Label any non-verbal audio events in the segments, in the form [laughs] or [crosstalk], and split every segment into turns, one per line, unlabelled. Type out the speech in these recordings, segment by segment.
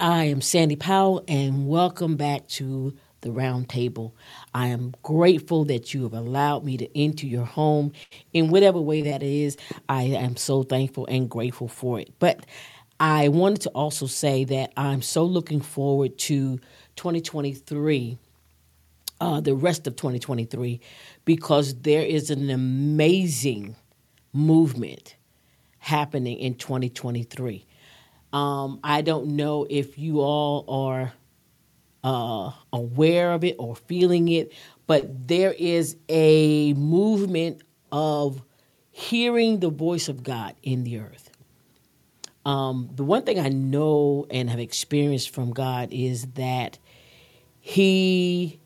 I am Sandy Powell, and welcome back to the Roundtable. I am grateful that you have allowed me to enter your home in whatever way that is. I am so thankful and grateful for it. But I wanted to also say that I'm so looking forward to 2023, uh, the rest of 2023, because there is an amazing movement happening in 2023. Um, I don't know if you all are uh, aware of it or feeling it, but there is a movement of hearing the voice of God in the earth. Um, the one thing I know and have experienced from God is that He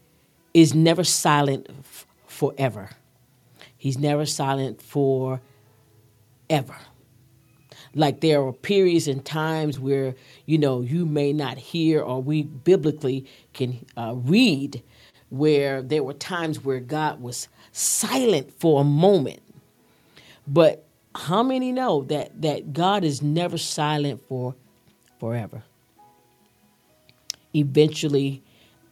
is never silent f- forever. He's never silent for ever like there are periods and times where you know you may not hear or we biblically can uh, read where there were times where god was silent for a moment. But how many know that that god is never silent for forever? Eventually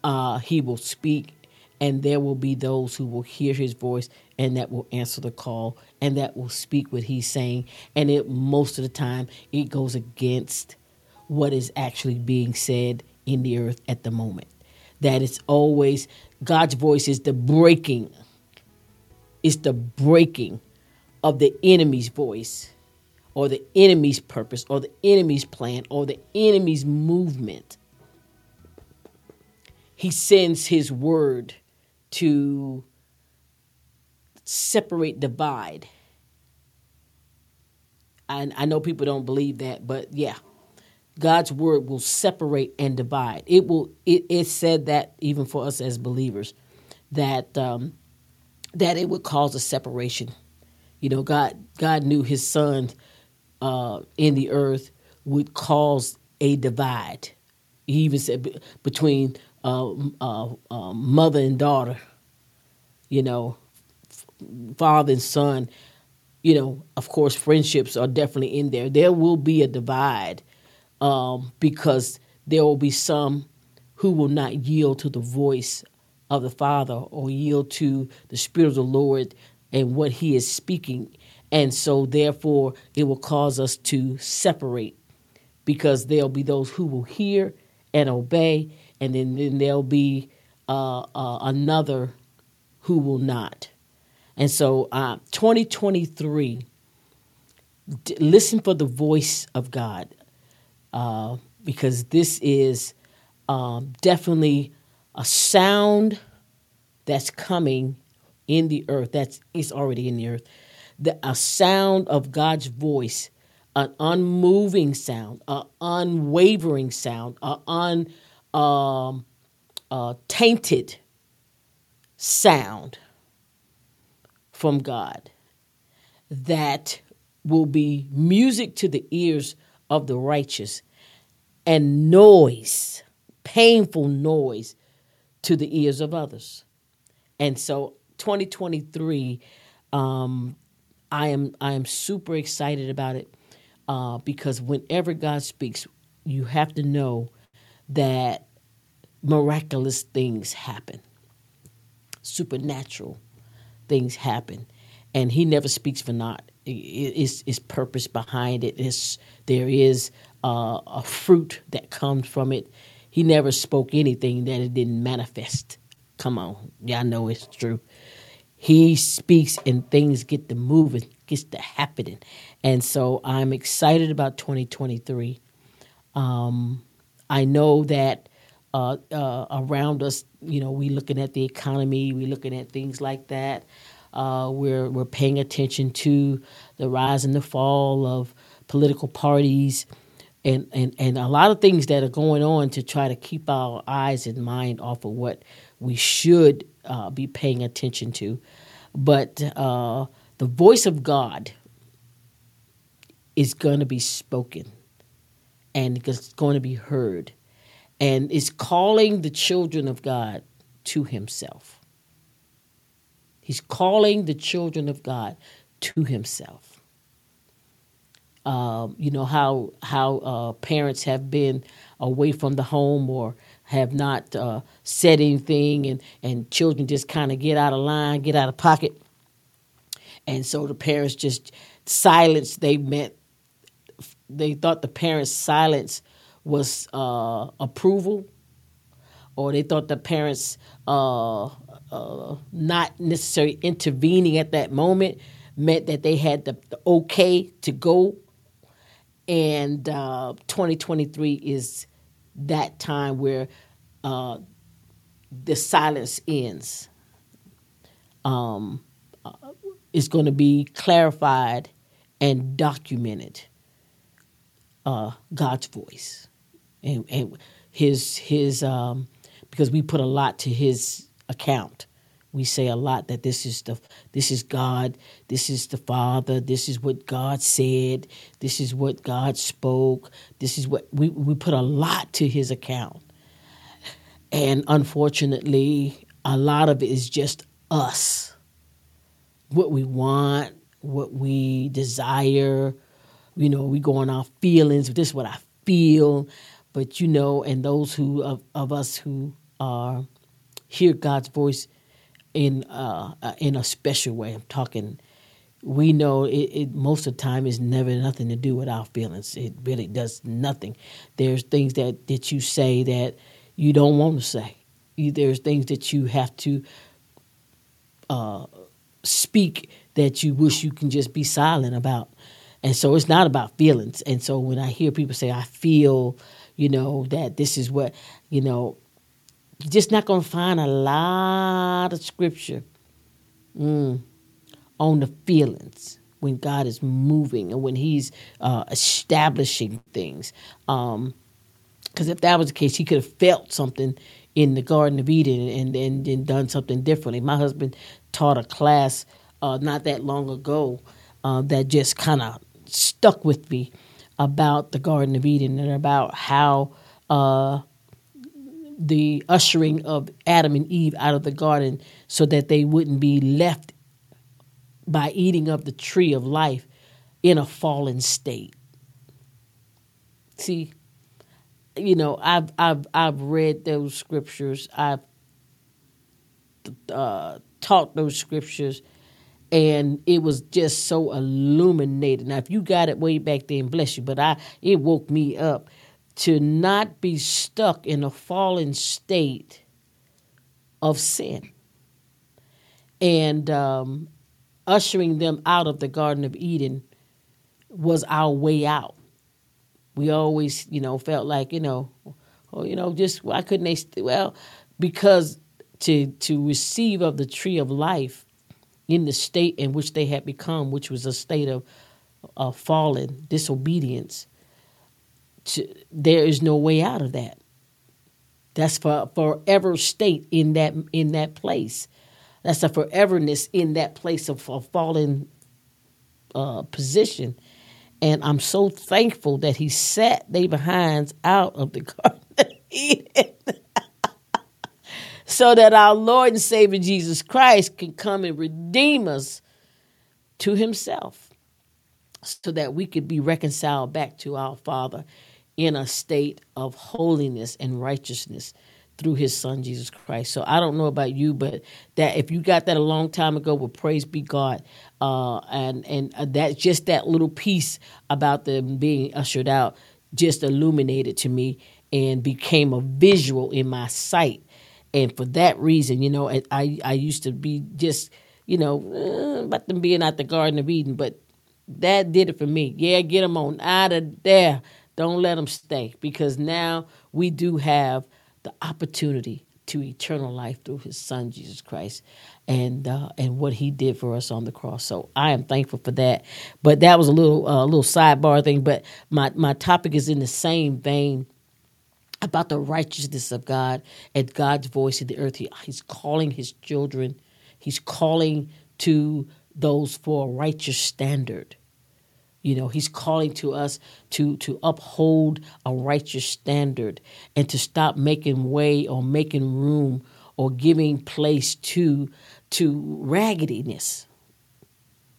uh, he will speak and there will be those who will hear his voice and that will answer the call and that will speak what he's saying. And it most of the time it goes against what is actually being said in the earth at the moment. That it's always god's voice is the breaking it's the breaking of the enemy's voice or the enemy's purpose or the enemy's plan or the enemy's movement. He sends his word to separate, divide. And I know people don't believe that, but yeah, God's word will separate and divide. It will. It, it said that even for us as believers, that um, that it would cause a separation. You know, God God knew His Son uh, in the earth would cause a divide. He even said between uh, uh, uh, mother and daughter. You know, father and son, you know, of course, friendships are definitely in there. There will be a divide um, because there will be some who will not yield to the voice of the Father or yield to the Spirit of the Lord and what He is speaking. And so, therefore, it will cause us to separate because there'll be those who will hear and obey, and then, then there'll be uh, uh, another who will not. And so, uh, 2023, d- listen for the voice of God uh, because this is um, definitely a sound that's coming in the earth. That's already in the earth. The, a sound of God's voice, an unmoving sound, an unwavering sound, an um, uh, tainted sound from God that will be music to the ears of the righteous and noise, painful noise to the ears of others. And so 2023, um, I am I am super excited about it uh, because whenever God speaks, you have to know that miraculous things happen, supernatural things happen, and He never speaks for naught. It's, it's purpose behind it. It's, there is uh, a fruit that comes from it. He never spoke anything that it didn't manifest. Come on, y'all know it's true. He speaks and things get to moving, gets to happening, and so I'm excited about 2023. Um, I know that uh, uh, around us, you know, we're looking at the economy, we're looking at things like that. Uh, we're we're paying attention to the rise and the fall of political parties, and, and and a lot of things that are going on to try to keep our eyes and mind off of what we should uh, be paying attention to. But uh, the voice of God is going to be spoken, and it's going to be heard and is calling the children of God to himself. He's calling the children of God to himself. Um, you know how how uh, parents have been away from the home or have not uh, said anything, and and children just kind of get out of line, get out of pocket, and so the parents just silence. They meant they thought the parents' silence was uh, approval, or they thought the parents uh, uh, not necessarily intervening at that moment meant that they had the, the okay to go. And uh, 2023 is that time where uh, the silence ends. Um, uh, it's going to be clarified and documented. Uh, God's voice and, and his his um, because we put a lot to his account. We say a lot that this is the this is God, this is the Father, this is what God said, this is what God spoke, this is what we, we put a lot to his account. And unfortunately, a lot of it is just us. What we want, what we desire, you know, we go on our feelings, this is what I feel. But you know, and those who of, of us who are hear God's voice in uh, uh, in a special way. I'm talking. We know it, it, most of the time is never nothing to do with our feelings. It really does nothing. There's things that, that you say that you don't want to say. There's things that you have to uh, speak that you wish you can just be silent about. And so it's not about feelings. And so when I hear people say, I feel, you know, that this is what, you know, you're just not going to find a lot of scripture mm, on the feelings when God is moving and when He's uh, establishing things. Because um, if that was the case, He could have felt something in the Garden of Eden and, and, and done something differently. My husband taught a class uh, not that long ago uh, that just kind of stuck with me about the Garden of Eden and about how uh, the ushering of Adam and Eve out of the garden so that they wouldn't be left by eating of the tree of life in a fallen state. See, you know, I've I've I've read those scriptures. I've uh, taught those scriptures, and it was just so illuminated. Now, if you got it way back then, bless you. But I, it woke me up to not be stuck in a fallen state of sin and um, ushering them out of the Garden of Eden was our way out. We always, you know, felt like, you know, oh, you know, just why couldn't they? St-? Well, because to to receive of the tree of life in the state in which they had become, which was a state of, of fallen disobedience, to, there is no way out of that. That's for forever state in that in that place. That's a foreverness in that place of a fallen uh, position. And I'm so thankful that he sat they behinds out of the Garden. [laughs] so that our Lord and Savior Jesus Christ can come and redeem us to himself. So that we could be reconciled back to our Father in a state of holiness and righteousness through his son Jesus Christ. So I don't know about you, but that if you got that a long time ago, well, praise be God. Uh, and and uh, that just that little piece about them being ushered out just illuminated to me and became a visual in my sight. And for that reason, you know, I I used to be just you know uh, about them being out the Garden of Eden, but that did it for me. Yeah, get them on out of there don't let them stay because now we do have the opportunity to eternal life through his son Jesus Christ and uh, and what he did for us on the cross. So I am thankful for that. But that was a little uh, little sidebar thing, but my my topic is in the same vein about the righteousness of God and God's voice in the earth. He, he's calling his children. He's calling to those for a righteous standard. You know, he's calling to us to to uphold a righteous standard and to stop making way or making room or giving place to to raggediness,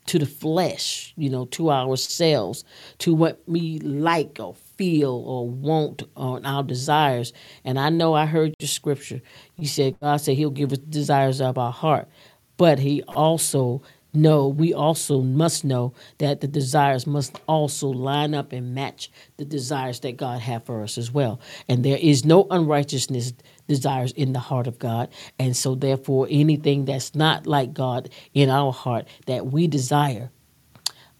to the flesh, you know, to ourselves, to what we like or feel or want on our desires. And I know I heard your scripture. You said God said He'll give us desires of our heart, but He also know we also must know that the desires must also line up and match the desires that God have for us as well. And there is no unrighteousness desires in the heart of God. And so therefore anything that's not like God in our heart that we desire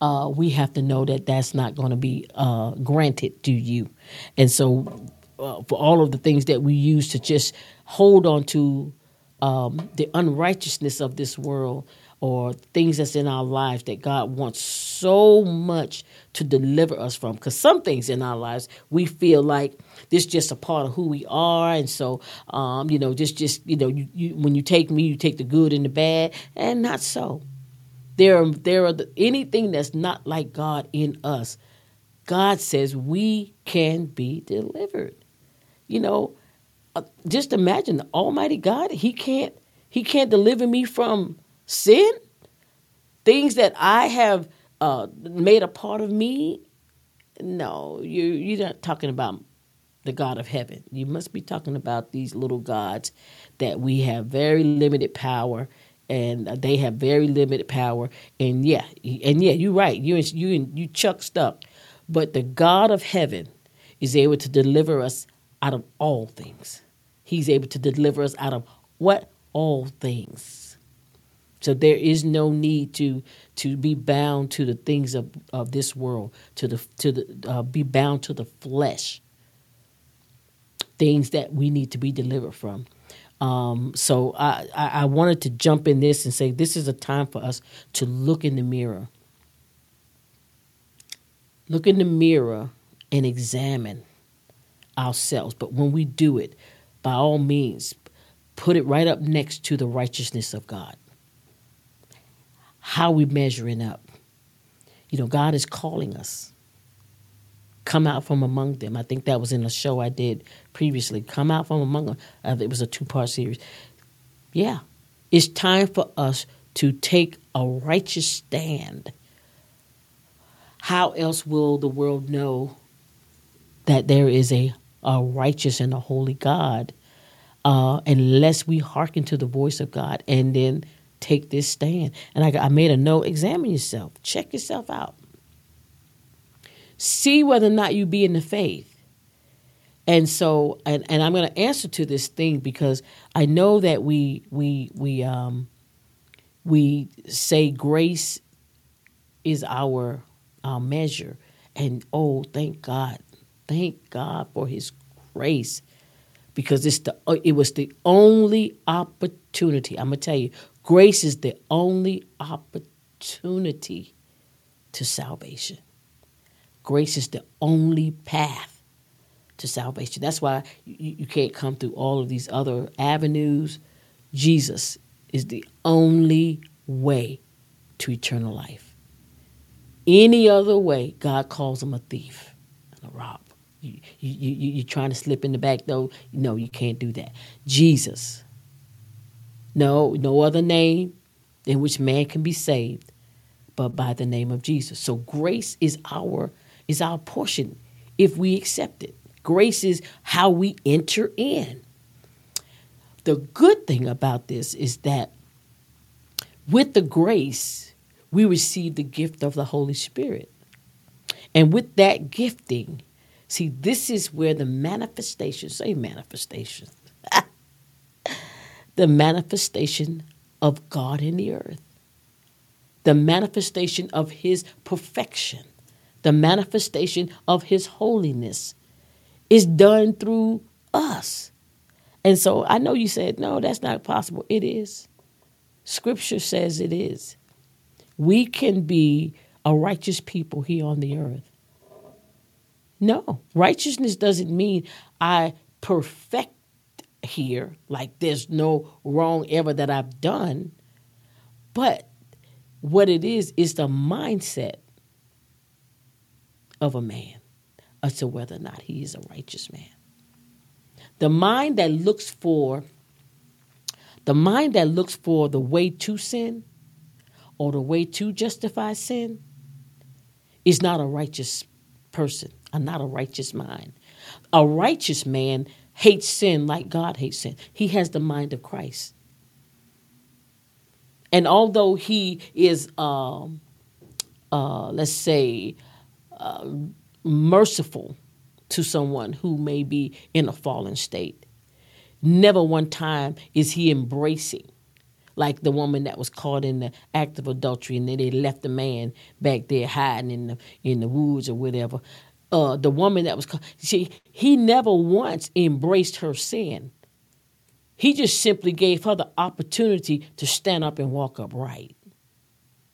uh, we have to know that that's not going to be uh, granted to you. And so, uh, for all of the things that we use to just hold on to um, the unrighteousness of this world or things that's in our lives that God wants so much to deliver us from. Because some things in our lives we feel like this just a part of who we are, and so um, you know, just just you know, you, you, when you take me, you take the good and the bad, and not so. There there are anything that's not like God in us. God says we can be delivered. You know, uh, just imagine the Almighty God. He can't. He can't deliver me from sin. Things that I have uh, made a part of me. No, you you're not talking about the God of heaven. You must be talking about these little gods that we have very limited power and they have very limited power. And yeah, and yeah, you're right. You you you chuck stuck, but the God of heaven is able to deliver us out of all things. He's able to deliver us out of what all things. So there is no need to to be bound to the things of, of this world, to the to the uh, be bound to the flesh. Things that we need to be delivered from. Um, so I, I, wanted to jump in this and say this is a time for us to look in the mirror. Look in the mirror and examine ourselves. But when we do it, by all means, put it right up next to the righteousness of God. How we measuring up? You know, God is calling us come out from among them. I think that was in a show I did previously. Come out from among them. Uh, it was a two part series. Yeah, it's time for us to take a righteous stand. How else will the world know that there is a, a righteous and a holy God uh, unless we hearken to the voice of God and then take this stand? And I, I made a note examine yourself, check yourself out see whether or not you be in the faith. And so, and, and I'm going to answer to this thing because I know that we we we um we say grace is our our measure, and oh, thank God, thank God for His grace, because it's the it was the only opportunity. I'm gonna tell you, grace is the only opportunity to salvation. Grace is the only path to salvation. That's why you, you can't come through all of these other avenues. Jesus is the only way to eternal life. Any other way, God calls him a thief and a rob. You, you, you, you're trying to slip in the back door. No, you can't do that. Jesus. No, no other name in which man can be saved but by the name of Jesus. So grace is our is our portion if we accept it. Grace is how we enter in. The good thing about this is that with the grace, we receive the gift of the Holy Spirit. And with that gifting, see, this is where the manifestation, say manifestation, [laughs] the manifestation of God in the earth, the manifestation of His perfection the manifestation of His holiness is done through us. And so I know you said, no, that's not possible. It is. Scripture says it is. We can be a righteous people here on the earth. No, righteousness doesn't mean I perfect here, like there's no wrong ever that I've done. But what it is, is the mindset of a man as to whether or not he is a righteous man. The mind that looks for the mind that looks for the way to sin or the way to justify sin is not a righteous person. are not a righteous mind. A righteous man hates sin like God hates sin. He has the mind of Christ. And although he is, um, uh, let's say, merciful to someone who may be in a fallen state, never one time is he embracing like the woman that was caught in the act of adultery and then they left the man back there hiding in the in the woods or whatever. Uh, the woman that was caught see he never once embraced her sin. He just simply gave her the opportunity to stand up and walk upright.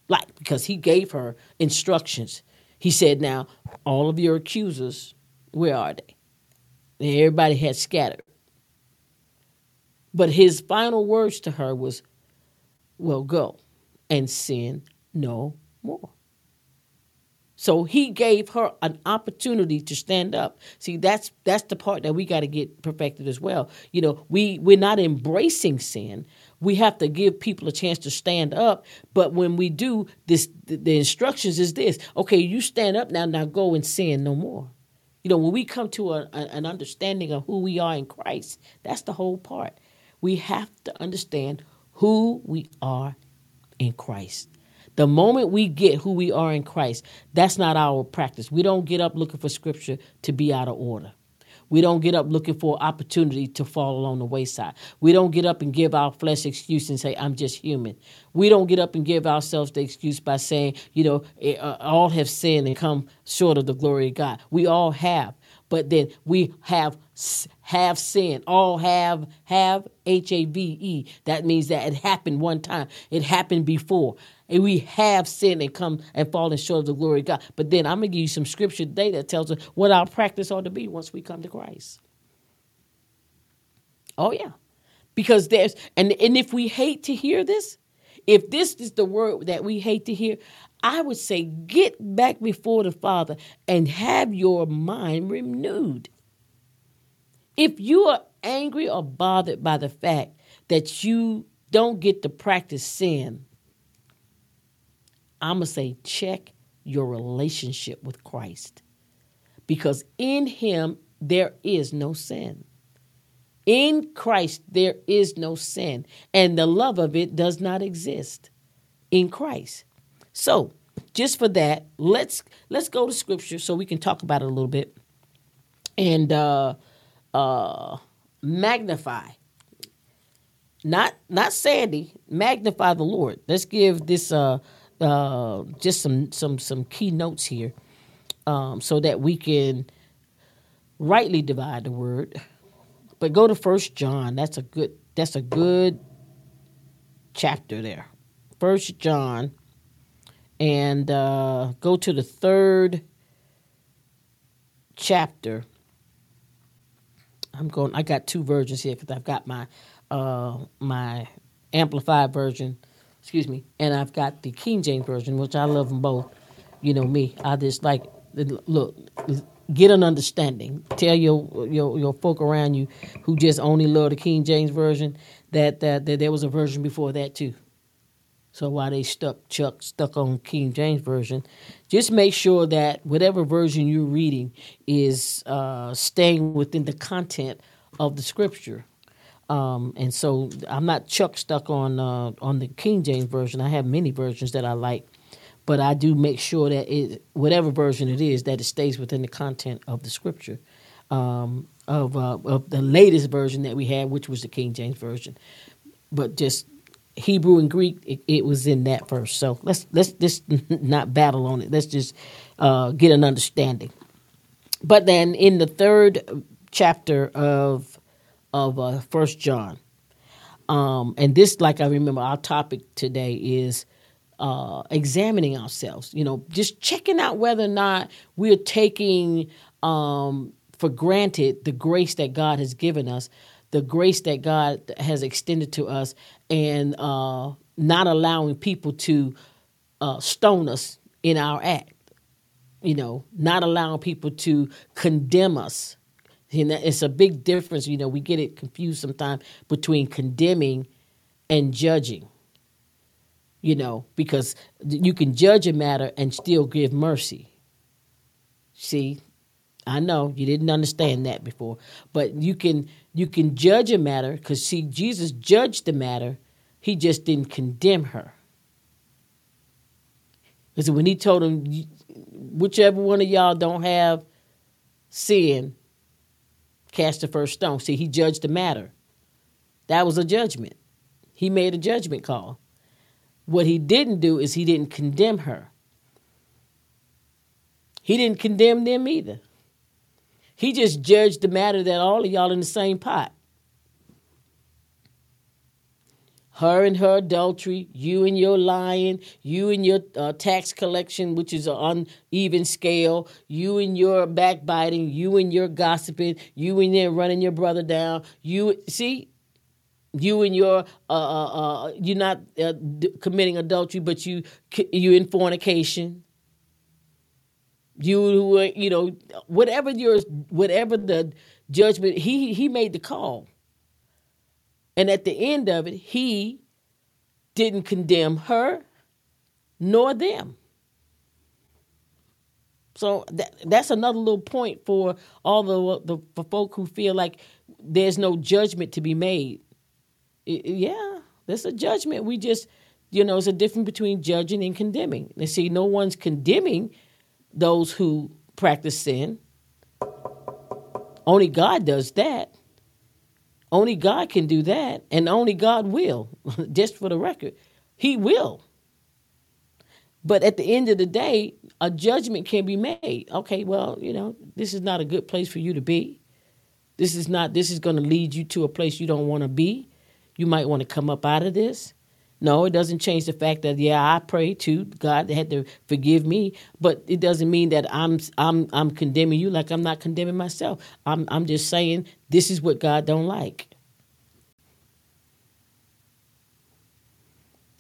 Like because he gave her instructions he said now all of your accusers where are they and everybody had scattered but his final words to her was will go and sin no more. So he gave her an opportunity to stand up. See, that's that's the part that we got to get perfected as well. You know, we we're not embracing sin. We have to give people a chance to stand up. But when we do this, the, instructions is this: okay, you stand up now. Now go and sin no more. You know, when we come to a, a, an understanding of who we are in Christ, that's the whole part. We have to understand who we are in Christ. The moment we get who we are in Christ, that's not our practice. We don't get up looking for scripture to be out of order. We don't get up looking for opportunity to fall along the wayside. We don't get up and give our flesh excuse and say, I'm just human. We don't get up and give ourselves the excuse by saying, you know, eh, uh, all have sinned and come short of the glory of God. We all have but then we have have sin. All have have H A V E. That means that it happened one time. It happened before. And we have sinned and come and fallen short of the glory of God. But then I'm gonna give you some scripture today that tells us what our practice ought to be once we come to Christ. Oh yeah. Because there's and, and if we hate to hear this, if this is the word that we hate to hear, I would say get back before the Father and have your mind renewed. If you are angry or bothered by the fact that you don't get to practice sin, I'm going to say check your relationship with Christ. Because in Him, there is no sin. In Christ, there is no sin, and the love of it does not exist in Christ. So, just for that, let's let's go to scripture so we can talk about it a little bit and uh, uh, magnify. Not not Sandy, magnify the Lord. Let's give this uh, uh, just some some some key notes here, um, so that we can rightly divide the word. But go to First John. That's a good. That's a good chapter there. First John and uh, go to the third chapter. I'm going. I got two versions here because I've got my uh, my amplified version, excuse me, and I've got the King James version, which I love them both. You know me. I just like look. Get an understanding. Tell your your your folk around you who just only love the King James version that that, that there was a version before that too. So while they stuck Chuck stuck on King James version, just make sure that whatever version you're reading is uh, staying within the content of the scripture. Um, and so I'm not Chuck stuck on uh, on the King James version. I have many versions that I like, but I do make sure that it, whatever version it is, that it stays within the content of the scripture. Um, of, uh, of the latest version that we had, which was the King James version, but just Hebrew and Greek, it, it, was in that verse. So let's let's just [laughs] not battle on it. Let's just uh, get an understanding. But then in the third chapter of of uh, First John, um, and this, like I remember, our topic today is uh, examining ourselves. You know, just checking out whether or not we're taking um, for granted the grace that God has given us the grace that God has extended to us and uh, not allowing people to uh, stone us in our act. You know, not allowing people to condemn us. And it's a big difference. You know, we get it confused sometimes between condemning and judging. You know, because you can judge a matter and still give mercy. See, I know you didn't understand that before, but you can you can judge a matter because see Jesus judged the matter, he just didn't condemn her. Because when he told him, whichever one of y'all don't have sin, cast the first stone. See, he judged the matter. That was a judgment. He made a judgment call. What he didn't do is he didn't condemn her. He didn't condemn them either. He just judged the matter that all of y'all in the same pot. Her and her adultery, you and your lying, you and your uh, tax collection, which is an uneven scale, you and your backbiting, you and your gossiping, you and then running your brother down. You see, you and your uh, uh, uh you're not uh, d- committing adultery, but you you in fornication you uh, you know whatever your whatever the judgment he he made the call. And at the end of it he didn't condemn her nor them. So that, that's another little point for all the, the for folk who feel like there's no judgment to be made. It, yeah there's a judgment. We just you know it's a difference between judging and condemning. And see no one's condemning those who practice sin. Only God does that. Only God can do that, and only God will, [laughs] just for the record. He will. But at the end of the day, a judgment can be made. Okay, well, you know, this is not a good place for you to be. This is not, this is going to lead you to a place you don't want to be. You might want to come up out of this. No, it doesn't change the fact that yeah, I pray to God had to forgive me, but it doesn't mean that I'm I'm I'm condemning you like I'm not condemning myself. I'm I'm just saying this is what God don't like.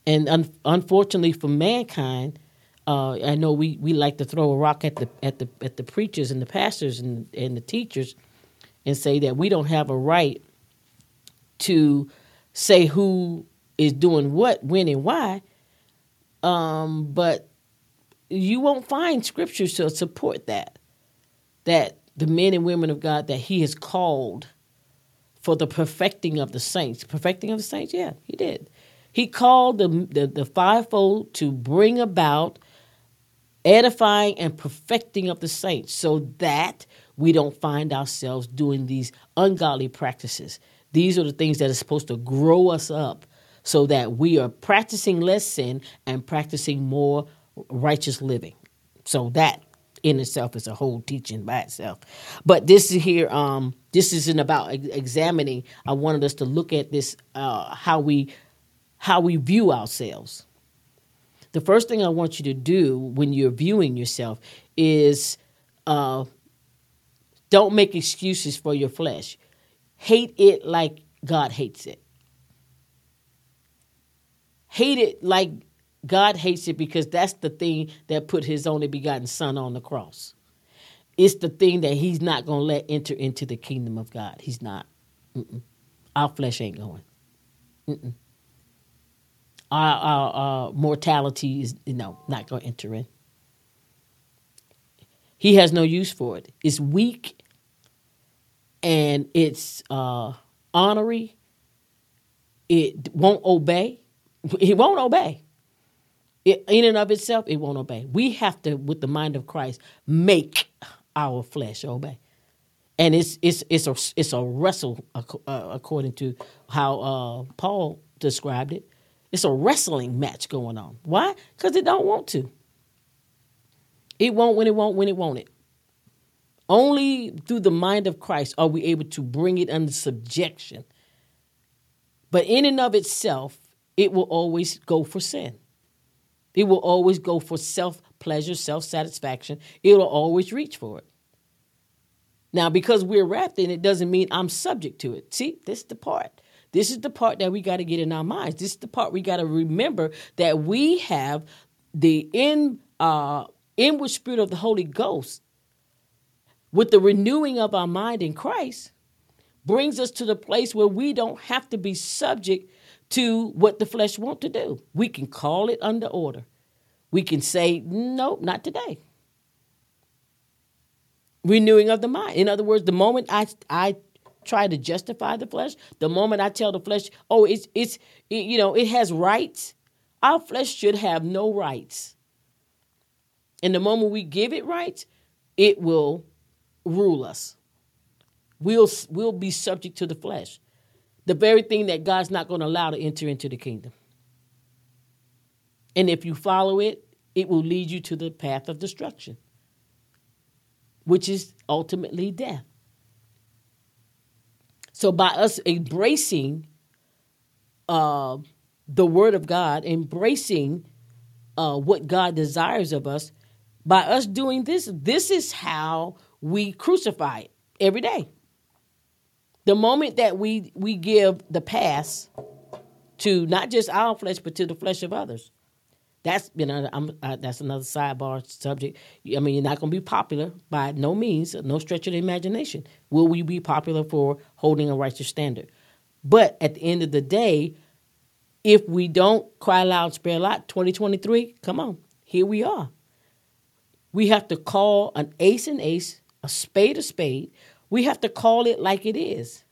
And un- unfortunately for mankind, uh, I know we, we like to throw a rock at the at the at the preachers and the pastors and and the teachers, and say that we don't have a right to say who is doing what, when, and why. Um, but you won't find scriptures to support that. That the men and women of God that He has called for the perfecting of the saints. Perfecting of the saints, yeah, He did. He called the, the, the fivefold to bring about edifying and perfecting of the saints so that we don't find ourselves doing these ungodly practices. These are the things that are supposed to grow us up so that we are practicing less sin and practicing more righteous living. So that in itself is a whole teaching by itself. But this is here, um, this isn't about examining. I wanted us to look at this, uh, how we, how we view ourselves. The first thing I want you to do when you're viewing yourself is, uh, don't make excuses for your flesh. Hate it like God hates it hate it like God hates it because that's the thing that put his only begotten son on the cross. It's the thing that he's not going to let enter into the kingdom of God. He's not. Mm-mm. Our flesh ain't going. Mm-mm. Our, our, our mortality is, you know, not going to enter in. He has no use for it. It's weak and it's uh, honorary. It won't obey he won't obey. It, in and of itself, it won't obey. We have to, with the mind of Christ, make our flesh obey. And it's it's it's a it's a wrestle uh, according to how uh, Paul described it. It's a wrestling match going on. Why? Because it don't want to. It won't when it won't when it won't it. Only through the mind of Christ are we able to bring it under subjection. But in and of itself, it will always go for sin. It will always go for self pleasure, self satisfaction. It'll always reach for it. Now, because we're wrapped in it, doesn't mean I'm subject to it. See, this is the part. This is the part that we got to get in our minds. This is the part we got to remember that we have the in uh, inward spirit of the Holy Ghost with the renewing of our mind in Christ brings us to the place where we don't have to be subject to what the flesh want to do. We can call it under order. We can say, no, not today. renewing of the mind. In other words, the moment I I try to justify the flesh, the moment I tell the flesh, "Oh, it's it's it, you know, it has rights," our flesh should have no rights. And the moment we give it rights, it will rule us. We'll we'll be subject to the flesh. The very thing that God's not going to allow to enter into the kingdom. And if you follow it, it will lead you to the path of destruction which is ultimately death. So, by us embracing uh, the Word of God, embracing uh, what God desires of us, by us doing this, this is how we crucify it every day. The moment that we we give the pass to not just our flesh, but to the flesh of others, that's you know uh, that's another sidebar subject. I mean, you're not going to be popular by no means, no stretch of the imagination. Will we be popular for holding a righteous standard? But at the end of the day, if we don't cry loud, spare lot, 2023, come on, here we are. We have to call an ace an ace, a spade a spade. We have to call it like it is.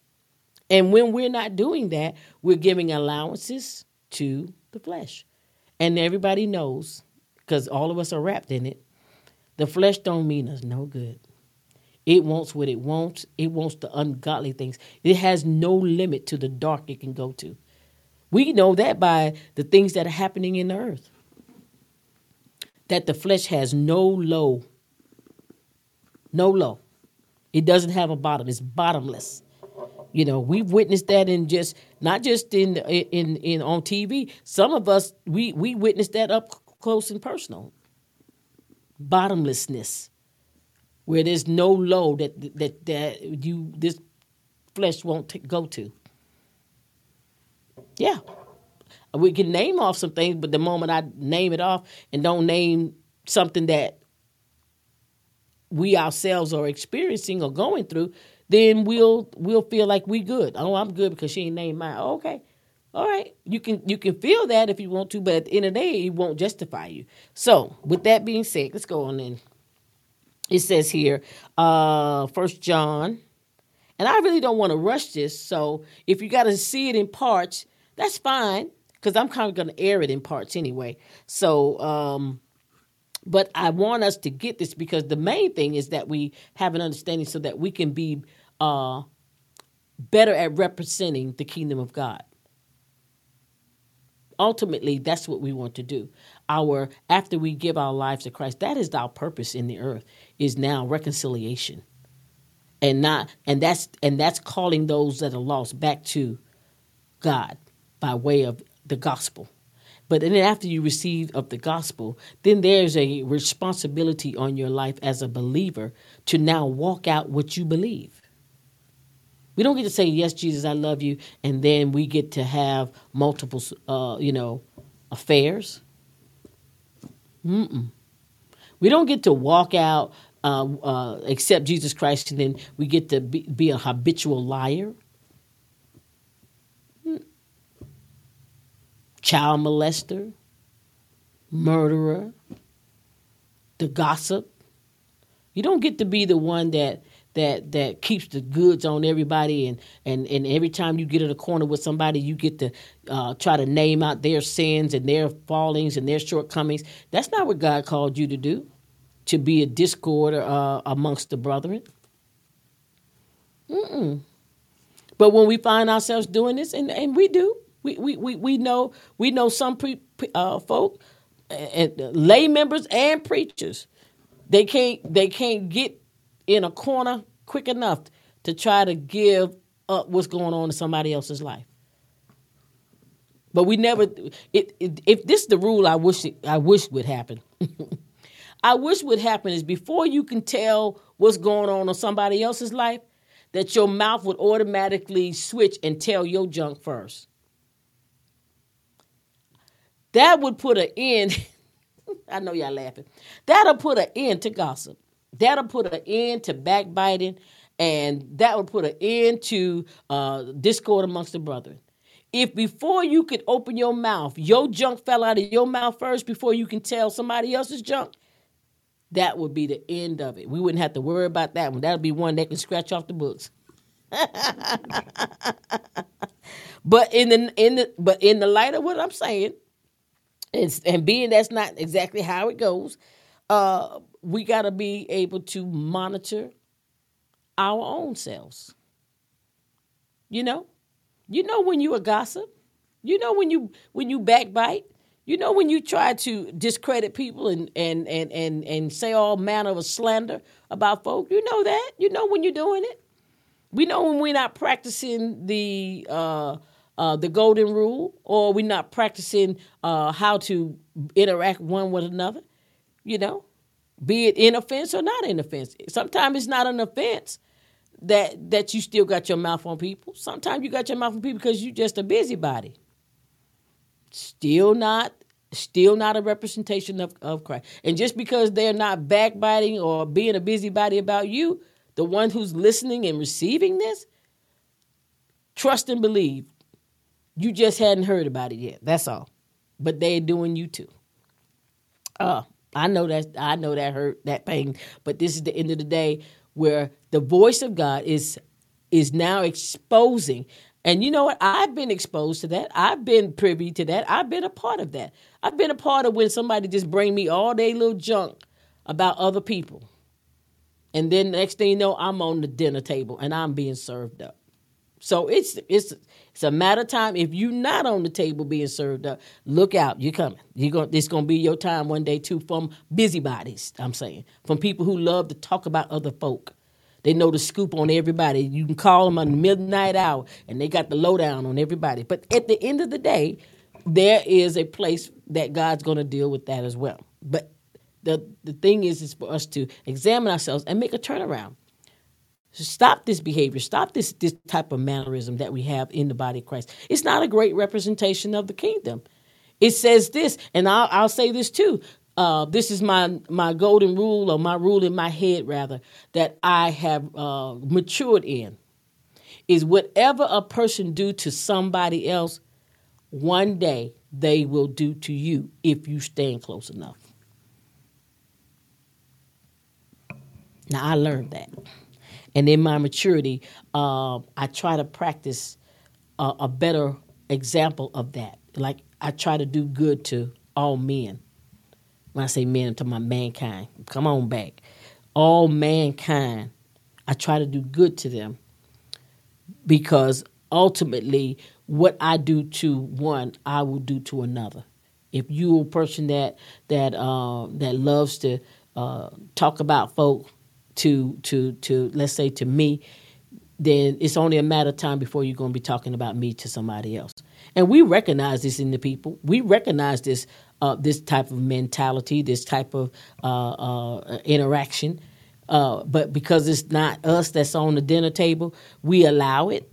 And when we're not doing that, we're giving allowances to the flesh. And everybody knows, because all of us are wrapped in it, the flesh don't mean us no good. It wants what it wants. It wants the ungodly things. It has no limit to the dark it can go to. We know that by the things that are happening in the earth. That the flesh has no low. No low. It doesn't have a bottom. It's bottomless. You know, we've witnessed that in just not just in in in on TV. Some of us we we witnessed that up close and personal. Bottomlessness, where there's no low that that that you this flesh won't t- go to. Yeah, we can name off some things, but the moment I name it off and don't name something that we ourselves are experiencing or going through, then we'll we'll feel like we good. Oh, I'm good because she ain't named mine. Oh, okay. All right. You can you can feel that if you want to, but at the end of the day, it won't justify you. So with that being said, let's go on in. It says here, uh, first John, and I really don't want to rush this. So if you got to see it in parts, that's fine because I'm kind of going to air it in parts anyway. So, um, but I want us to get this because the main thing is that we have an understanding so that we can be uh, better at representing the kingdom of God. Ultimately, that's what we want to do. Our after we give our lives to Christ, that is our purpose in the earth is now reconciliation. And not and that's and that's calling those that are lost back to God by way of the gospel. But then after you receive of the gospel, then there's a responsibility on your life as a believer to now walk out what you believe. We don't get to say, yes, Jesus, I love you, and then we get to have multiple, uh, you know, affairs. Mm-mm. We don't get to walk out, uh, uh, accept Jesus Christ, and then we get to be, be a habitual liar. Child molester, murderer, the gossip. You don't get to be the one that that that keeps the goods on everybody and and and every time you get in a corner with somebody you get to uh, try to name out their sins and their fallings and their shortcomings that's not what god called you to do to be a discord uh, amongst the brethren Mm-mm. but when we find ourselves doing this and, and we do we, we, we, we know we know some pre, uh, folk and lay members and preachers. They can't they can't get in a corner quick enough to try to give up what's going on in somebody else's life. But we never. It, it, if this is the rule, I wish it, I wish would happen. [laughs] I wish would happen is before you can tell what's going on in somebody else's life, that your mouth would automatically switch and tell your junk first. That would put an end. [laughs] I know y'all laughing. That'll put an end to gossip. That'll put an end to backbiting, and that would put an end to uh, discord amongst the brethren. If before you could open your mouth, your junk fell out of your mouth first before you can tell somebody else's junk, that would be the end of it. We wouldn't have to worry about that one. That'll be one that can scratch off the books. [laughs] but in the in the but in the light of what I'm saying, and, and being that's not exactly how it goes, uh, we got to be able to monitor our own selves. You know, you know when you a gossip, you know when you when you backbite, you know when you try to discredit people and and and and and say all manner of slander about folk. You know that. You know when you're doing it. We know when we're not practicing the uh, uh, the golden rule, or we're not practicing uh, how to interact one with another. You know, be it in offense or not in offense. Sometimes it's not an offense that that you still got your mouth on people. Sometimes you got your mouth on people because you're just a busybody. Still not still not a representation of, of Christ. And just because they're not backbiting or being a busybody about you, the one who's listening and receiving this, trust and believe. You just hadn't heard about it yet. That's all. But they're doing you too. Uh, I know that I know that hurt, that pain. But this is the end of the day where the voice of God is is now exposing. And you know what? I've been exposed to that. I've been privy to that. I've been a part of that. I've been a part of when somebody just bring me all day little junk about other people. And then next thing you know, I'm on the dinner table and I'm being served up. So it's it's it's a matter of time. If you're not on the table being served up, look out. You're coming. You're going. It's going to be your time one day too. From busybodies, I'm saying, from people who love to talk about other folk. They know the scoop on everybody. You can call them on the midnight hour, and they got the lowdown on everybody. But at the end of the day, there is a place that God's going to deal with that as well. But the the thing is, is for us to examine ourselves and make a turnaround. Stop this behavior. Stop this this type of mannerism that we have in the body of Christ. It's not a great representation of the kingdom. It says this, and I'll, I'll say this too. Uh, this is my my golden rule, or my rule in my head, rather, that I have uh, matured in. Is whatever a person do to somebody else, one day they will do to you if you stand close enough. Now I learned that, and in my maturity, uh, I try to practice a, a better example of that. Like I try to do good to all men. When I say men, to my mankind. Come on back. All mankind, I try to do good to them because ultimately, what I do to one, I will do to another. If you're a person that that uh, that loves to uh, talk about folk to to to let's say to me, then it's only a matter of time before you're going to be talking about me to somebody else. And we recognize this in the people. We recognize this uh, this type of mentality, this type of uh, uh, interaction. Uh, but because it's not us that's on the dinner table, we allow it.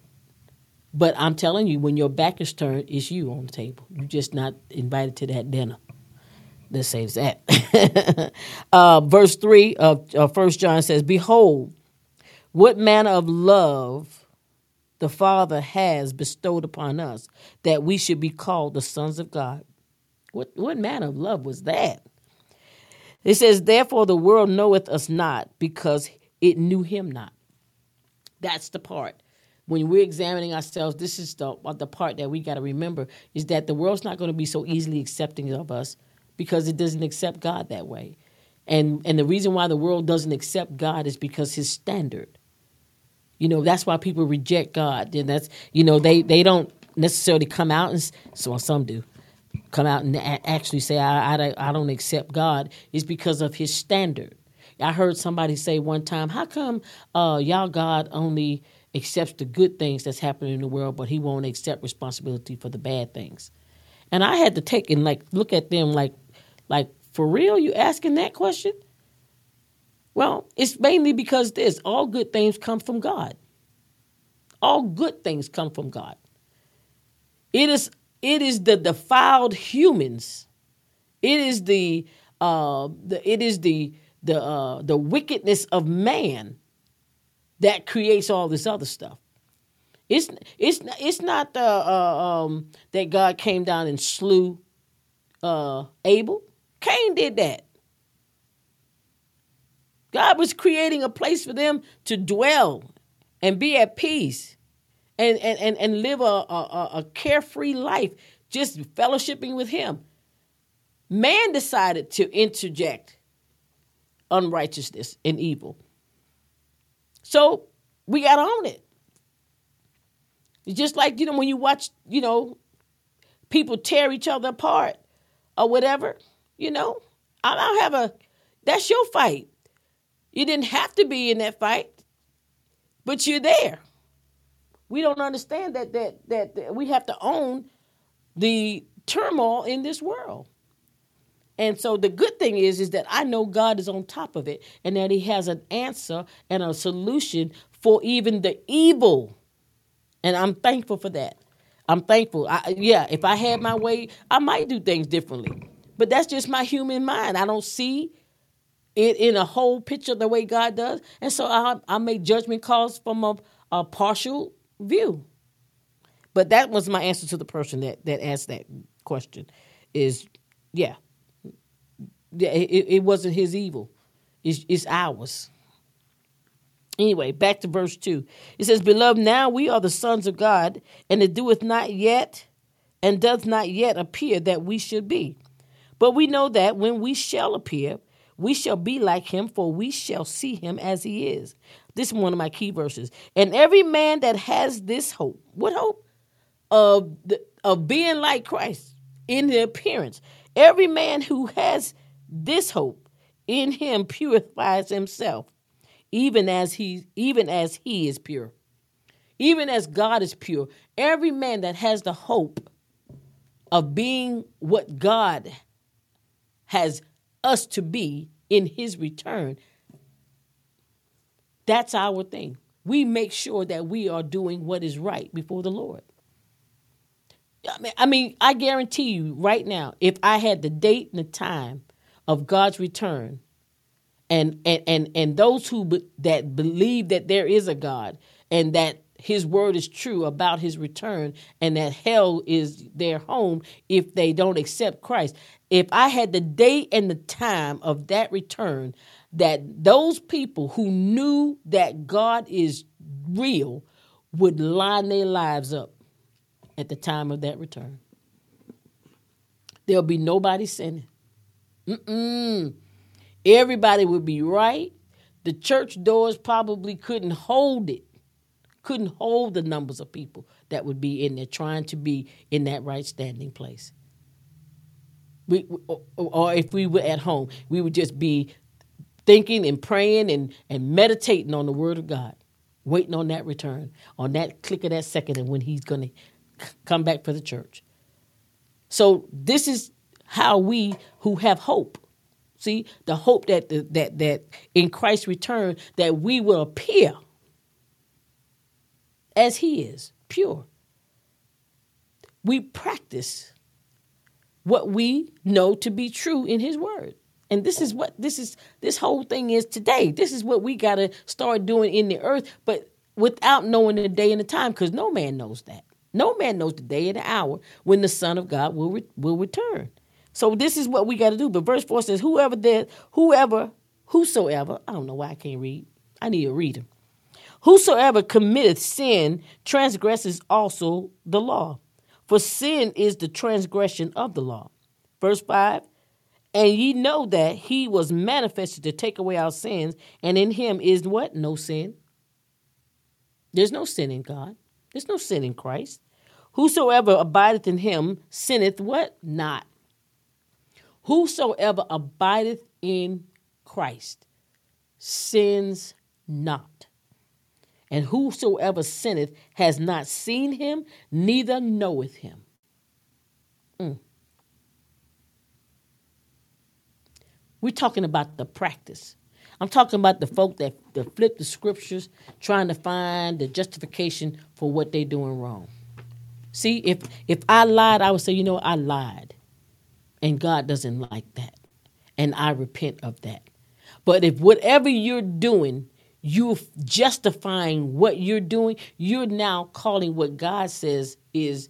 But I'm telling you, when your back is turned, it's you on the table. You're just not invited to that dinner. Let's say that. [laughs] uh, verse 3 of uh, 1 John says, Behold, what manner of love the Father has bestowed upon us, that we should be called the sons of God. What, what manner of love was that? It says, Therefore the world knoweth us not, because it knew him not. That's the part when we're examining ourselves, this is the the part that we got to remember is that the world's not going to be so easily accepting of us because it doesn't accept God that way. And and the reason why the world doesn't accept God is because his standard. You know, that's why people reject God. And that's you know, they they don't necessarily come out and so some do come out and actually say I, I, I don't accept God is because of his standard. I heard somebody say one time, "How come uh, y'all God only accepts the good things that's happening in the world, but He won't accept responsibility for the bad things?" And I had to take and like look at them like, like for real, you asking that question? Well, it's mainly because this all good things come from God. All good things come from God. It is it is the defiled humans. It is the uh, the it is the the uh, the wickedness of man that creates all this other stuff. It's it's it's not uh, um, that God came down and slew uh, Abel. Cain did that. God was creating a place for them to dwell and be at peace and, and, and, and live a, a, a carefree life, just fellowshipping with Him. Man decided to interject unrighteousness and evil. So we got on it. It's just like, you know, when you watch, you know, people tear each other apart or whatever, you know, I don't have a, that's your fight. You didn't have to be in that fight, but you're there. We don't understand that that that, that we have to own the turmoil in this world. And so the good thing is is that I know God is on top of it and that he has an answer and a solution for even the evil. And I'm thankful for that. I'm thankful. I, yeah, if I had my way, I might do things differently. But that's just my human mind. I don't see it in a whole picture the way God does. And so I, I make judgment calls from a, a partial view. But that was my answer to the person that, that asked that question is, yeah, it, it wasn't his evil. It's, it's ours. Anyway, back to verse 2. It says, Beloved, now we are the sons of God, and it doeth not yet and does not yet appear that we should be. But we know that when we shall appear, we shall be like him, for we shall see him as he is. This is one of my key verses. And every man that has this hope, what hope? Of, the, of being like Christ in the appearance. Every man who has this hope in him purifies himself, even as he even as he is pure. Even as God is pure. Every man that has the hope of being what God has us to be in his return, that's our thing. We make sure that we are doing what is right before the Lord. I mean, I mean, I guarantee you right now, if I had the date and the time of God's return, and and and and those who be, that believe that there is a God and that His word is true about His return, and that hell is their home if they don't accept Christ. If I had the date and the time of that return, that those people who knew that God is real would line their lives up at the time of that return. There'll be nobody sinning. Mm-mm. Everybody would be right. The church doors probably couldn't hold it, couldn't hold the numbers of people that would be in there trying to be in that right standing place. We, or if we were at home, we would just be thinking and praying and, and meditating on the word of God, waiting on that return, on that click of that second, and when he's going to come back for the church. So this is how we who have hope see the hope that that that in Christ's return that we will appear as he is pure we practice what we know to be true in his word and this is what this is this whole thing is today this is what we got to start doing in the earth but without knowing the day and the time because no man knows that no man knows the day and the hour when the son of god will re- will return so this is what we got to do. But verse 4 says, Whoever did, whoever, whosoever, I don't know why I can't read. I need a reader. Whosoever committeth sin transgresses also the law. For sin is the transgression of the law. Verse 5 And ye know that he was manifested to take away our sins, and in him is what? No sin. There's no sin in God. There's no sin in Christ. Whosoever abideth in him sinneth what? Not. Whosoever abideth in Christ sins not. And whosoever sinneth has not seen him, neither knoweth him. Mm. We're talking about the practice. I'm talking about the folk that, that flip the scriptures trying to find the justification for what they're doing wrong. See, if if I lied, I would say, you know, I lied. And God doesn't like that. And I repent of that. But if whatever you're doing, you're justifying what you're doing, you're now calling what God says is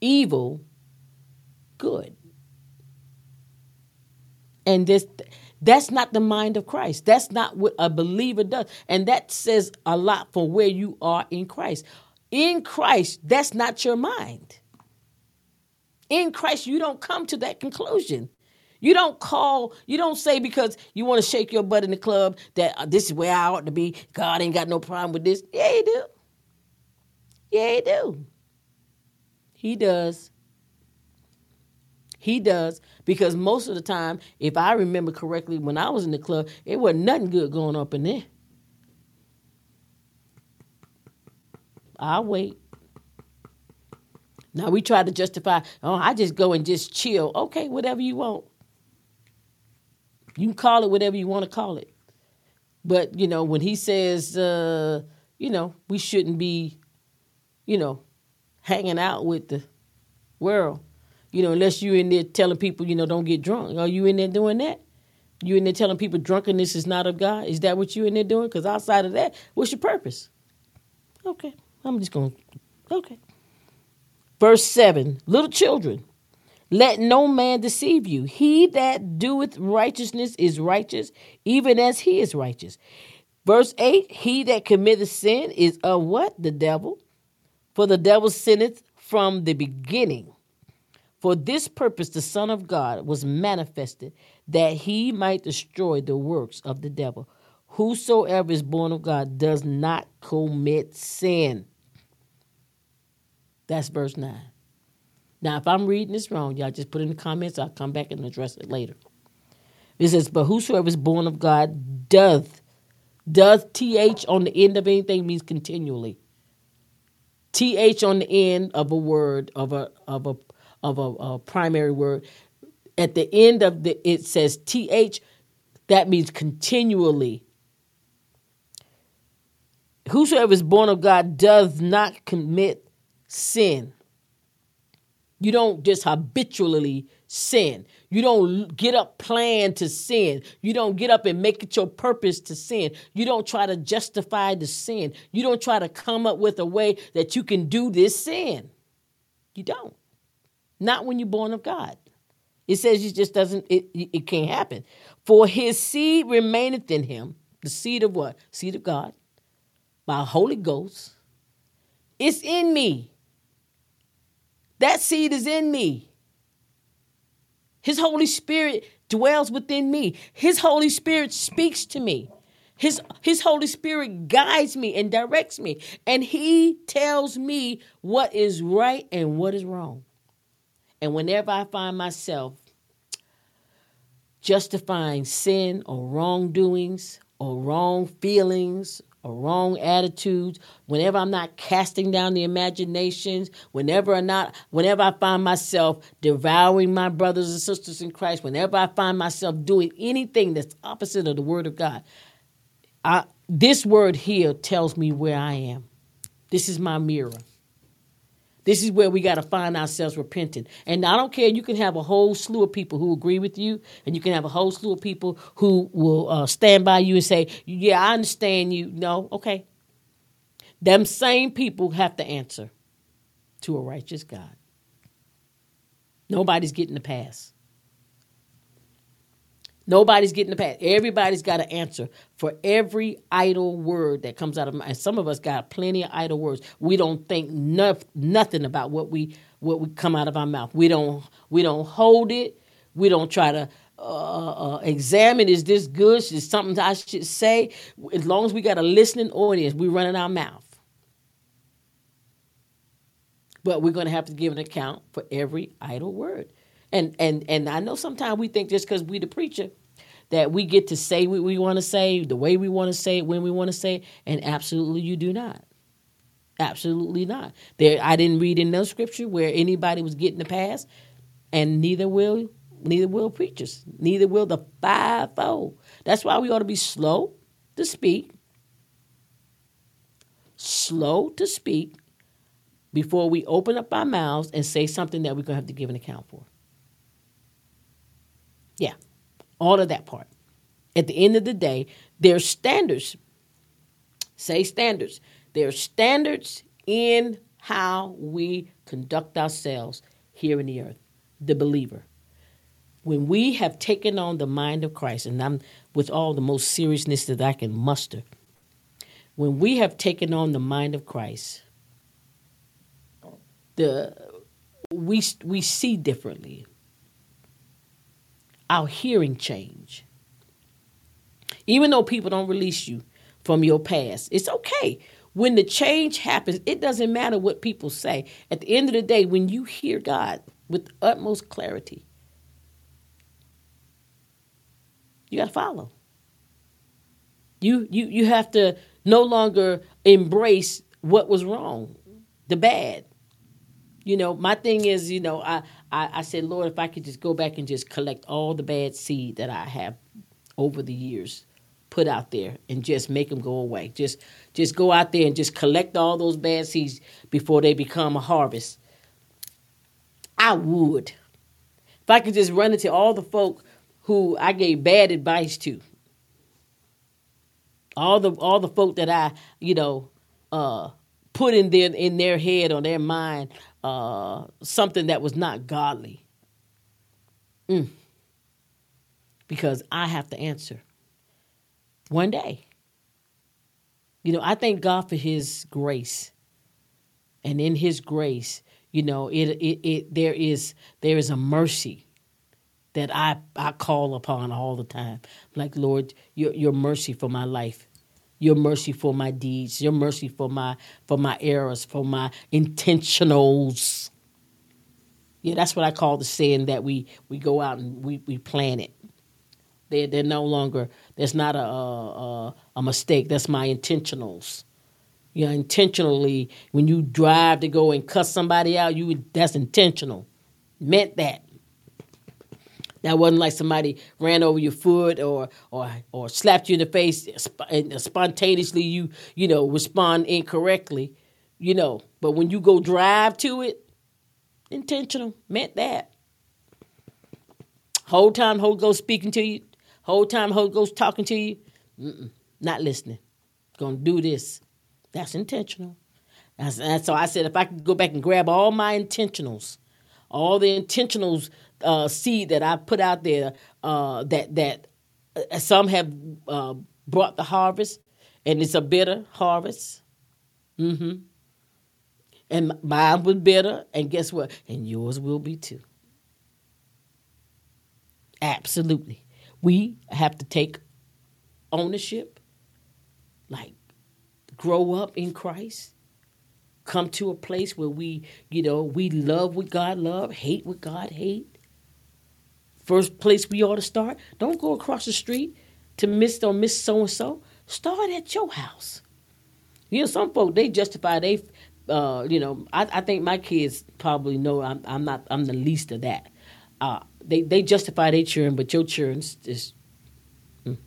evil good. And this That's not the mind of Christ. That's not what a believer does. And that says a lot for where you are in Christ. In Christ, that's not your mind. In Christ, you don't come to that conclusion. You don't call, you don't say because you want to shake your butt in the club that uh, this is where I ought to be. God ain't got no problem with this. Yeah, he do. Yeah, he do. He does. He does because most of the time, if I remember correctly, when I was in the club, it wasn't nothing good going up in there. I'll wait. Now we try to justify, oh, I just go and just chill. Okay, whatever you want. You can call it whatever you want to call it. But, you know, when he says, uh, you know, we shouldn't be, you know, hanging out with the world, you know, unless you're in there telling people, you know, don't get drunk. Are you in there doing that? You in there telling people drunkenness is not of God? Is that what you in there doing? Because outside of that, what's your purpose? Okay, I'm just going, okay. Verse 7 Little children, let no man deceive you. He that doeth righteousness is righteous, even as he is righteous. Verse 8 He that committeth sin is of what? The devil. For the devil sinneth from the beginning. For this purpose the Son of God was manifested, that he might destroy the works of the devil. Whosoever is born of God does not commit sin. That's verse 9. Now, if I'm reading this wrong, y'all just put in the comments. I'll come back and address it later. It says, But whosoever is born of God doth, doth th on the end of anything means continually. Th on the end of a word, of a of a of a, a primary word. At the end of the it says th, that means continually. Whosoever is born of God does not commit sin. You don't just habitually sin. You don't get up plan to sin. You don't get up and make it your purpose to sin. You don't try to justify the sin. You don't try to come up with a way that you can do this sin. You don't. Not when you're born of God. It says it just doesn't, it, it can't happen. For his seed remaineth in him. The seed of what? Seed of God. By Holy Ghost. It's in me. That seed is in me. His Holy Spirit dwells within me. His Holy Spirit speaks to me. His, his Holy Spirit guides me and directs me. And He tells me what is right and what is wrong. And whenever I find myself justifying sin or wrongdoings or wrong feelings or wrong attitudes, whenever I'm not casting down the imaginations, whenever or not, whenever I find myself devouring my brothers and sisters in Christ, whenever I find myself doing anything that's opposite of the Word of God, I, this word here tells me where I am. This is my mirror. This is where we got to find ourselves repenting. And I don't care. You can have a whole slew of people who agree with you, and you can have a whole slew of people who will uh, stand by you and say, "Yeah, I understand you." No, okay. Them same people have to answer to a righteous God. Nobody's getting the pass. Nobody's getting the pass. Everybody's got to answer for every idle word that comes out of my. Some of us got plenty of idle words. We don't think no, nothing about what we what we come out of our mouth. We don't we don't hold it. We don't try to uh, uh, examine is this good? Is something I should say? As long as we got a listening audience, we running our mouth. But we're going to have to give an account for every idle word. And and and I know sometimes we think just because we the preacher that we get to say what we want to say, the way we want to say it, when we want to say it, and absolutely you do not. Absolutely not. There, I didn't read in no scripture where anybody was getting the pass, and neither will neither will preachers, neither will the fivefold. That's why we ought to be slow to speak, slow to speak before we open up our mouths and say something that we're going to have to give an account for. Yeah, all of that part. At the end of the day, there's standards. Say standards. There's standards in how we conduct ourselves here in the earth, the believer. when we have taken on the mind of Christ, and I'm with all the most seriousness that I can muster, when we have taken on the mind of Christ, the we we see differently. Our hearing change. Even though people don't release you from your past, it's okay. When the change happens, it doesn't matter what people say. At the end of the day, when you hear God with utmost clarity, you got to follow. You you you have to no longer embrace what was wrong, the bad. You know, my thing is, you know, I, I, I said, Lord, if I could just go back and just collect all the bad seed that I have over the years put out there and just make them go away. Just just go out there and just collect all those bad seeds before they become a harvest. I would. If I could just run into all the folk who I gave bad advice to. All the all the folk that I, you know, uh, put in their in their head or their mind uh, something that was not godly. Mm. Because I have to answer one day. You know, I thank God for His grace, and in His grace, you know, it it, it there is there is a mercy that I, I call upon all the time. Like, Lord, your, your mercy for my life. Your mercy for my deeds, your mercy for my for my errors, for my intentionals. Yeah, that's what I call the sin that we we go out and we, we plan it. They're, they're no longer, there's not a, a, a mistake. That's my intentionals. You know, intentionally, when you drive to go and cuss somebody out, you that's intentional. Meant that. That wasn't like somebody ran over your foot or or or slapped you in the face and spontaneously you you know respond incorrectly, you know. But when you go drive to it, intentional meant that. Whole time Holy Ghost speaking to you, whole time Holy Ghost talking to you, not listening. Gonna do this. That's intentional. That's, and so I said, if I could go back and grab all my intentionals, all the intentionals uh, seed that I put out there uh, that that uh, some have uh, brought the harvest, and it's a bitter harvest. Mm-hmm. And mine was bitter, and guess what? And yours will be too. Absolutely, we have to take ownership, like grow up in Christ come to a place where we, you know, we love what God love, hate what God hate, First place we ought to start. Don't go across the street to Miss or Miss so and so. Start at your house. You know, some folk they justify they, uh, you know, I, I think my kids probably know I'm, I'm not I'm the least of that. Uh, they they justify their children, but your children's is mm.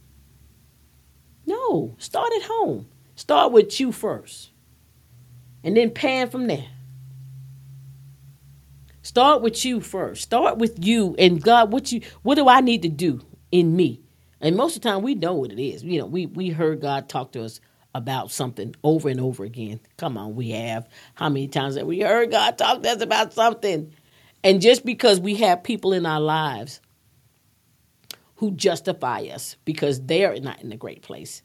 no. Start at home. Start with you first, and then pan from there. Start with you first. Start with you and God. What you? What do I need to do in me? And most of the time, we know what it is. You know, we we heard God talk to us about something over and over again. Come on, we have. How many times have we heard God talk to us about something? And just because we have people in our lives who justify us because they're not in a great place.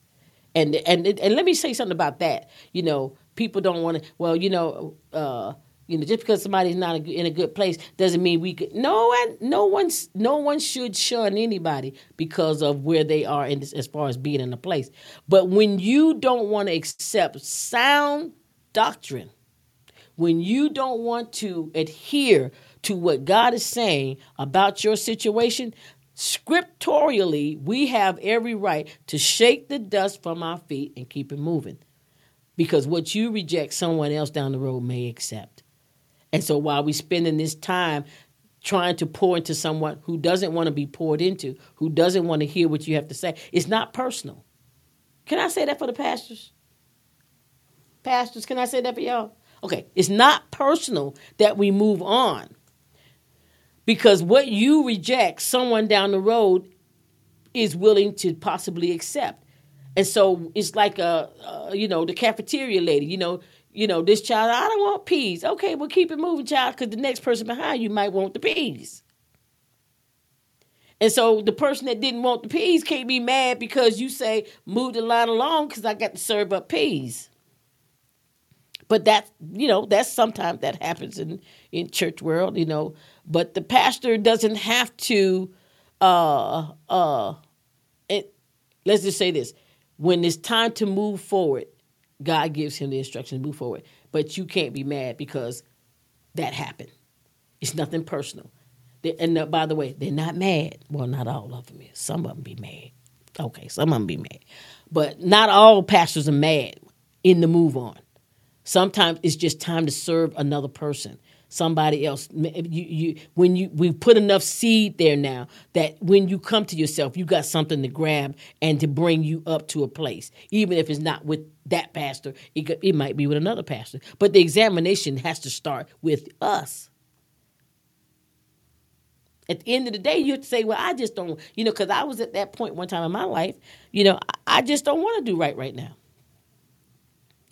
And and and let me say something about that. You know, people don't want to. Well, you know, uh, you know, just because somebody's not in a good place doesn't mean we could. No one, no one's, no one should shun anybody because of where they are in this, as far as being in a place. But when you don't want to accept sound doctrine, when you don't want to adhere to what God is saying about your situation, scripturally, we have every right to shake the dust from our feet and keep it moving. Because what you reject, someone else down the road may accept. And so while we're spending this time trying to pour into someone who doesn't want to be poured into, who doesn't want to hear what you have to say, it's not personal. Can I say that for the pastors? Pastors, can I say that for y'all? Okay, it's not personal that we move on. Because what you reject, someone down the road is willing to possibly accept. And so it's like a, uh, you know, the cafeteria lady, you know, you know, this child, I don't want peas. Okay, well, keep it moving, child, because the next person behind you might want the peas. And so the person that didn't want the peas can't be mad because you say, move the line along because I got to serve up peas. But that, you know, that's sometimes that happens in, in church world, you know. But the pastor doesn't have to uh uh it let's just say this. When it's time to move forward, God gives him the instruction to move forward. But you can't be mad because that happened. It's nothing personal. They, and by the way, they're not mad. Well, not all of them is. Some of them be mad. Okay, some of them be mad. But not all pastors are mad in the move on. Sometimes it's just time to serve another person, somebody else. You, you, when you we put enough seed there now that when you come to yourself, you got something to grab and to bring you up to a place, even if it's not with that pastor. It, it might be with another pastor. But the examination has to start with us at the end of the day, you have to say, well, I just don't, you know, because I was at that point one time in my life, you know, I just don't want to do right right now.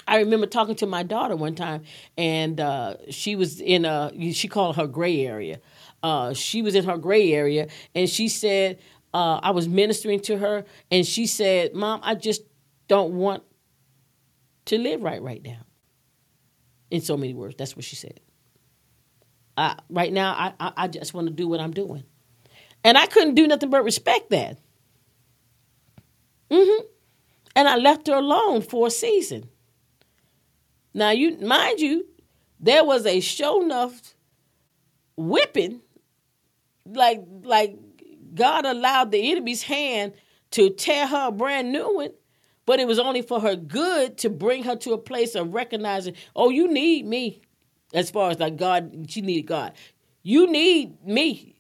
I remember talking to my daughter one time, and uh, she was in a, she called her gray area. Uh, she was in her gray area, and she said, uh, I was ministering to her, and she said, Mom, I just don't want to live right right now. In so many words, that's what she said. Right now, I, I, I just want to do what I'm doing. And I couldn't do nothing but respect that. Mm-hmm. And I left her alone for a season. Now, you mind you, there was a show enough whipping, like like God allowed the enemy's hand to tear her a brand new one, but it was only for her good to bring her to a place of recognizing, oh, you need me as far as like God, she needed God. You need me.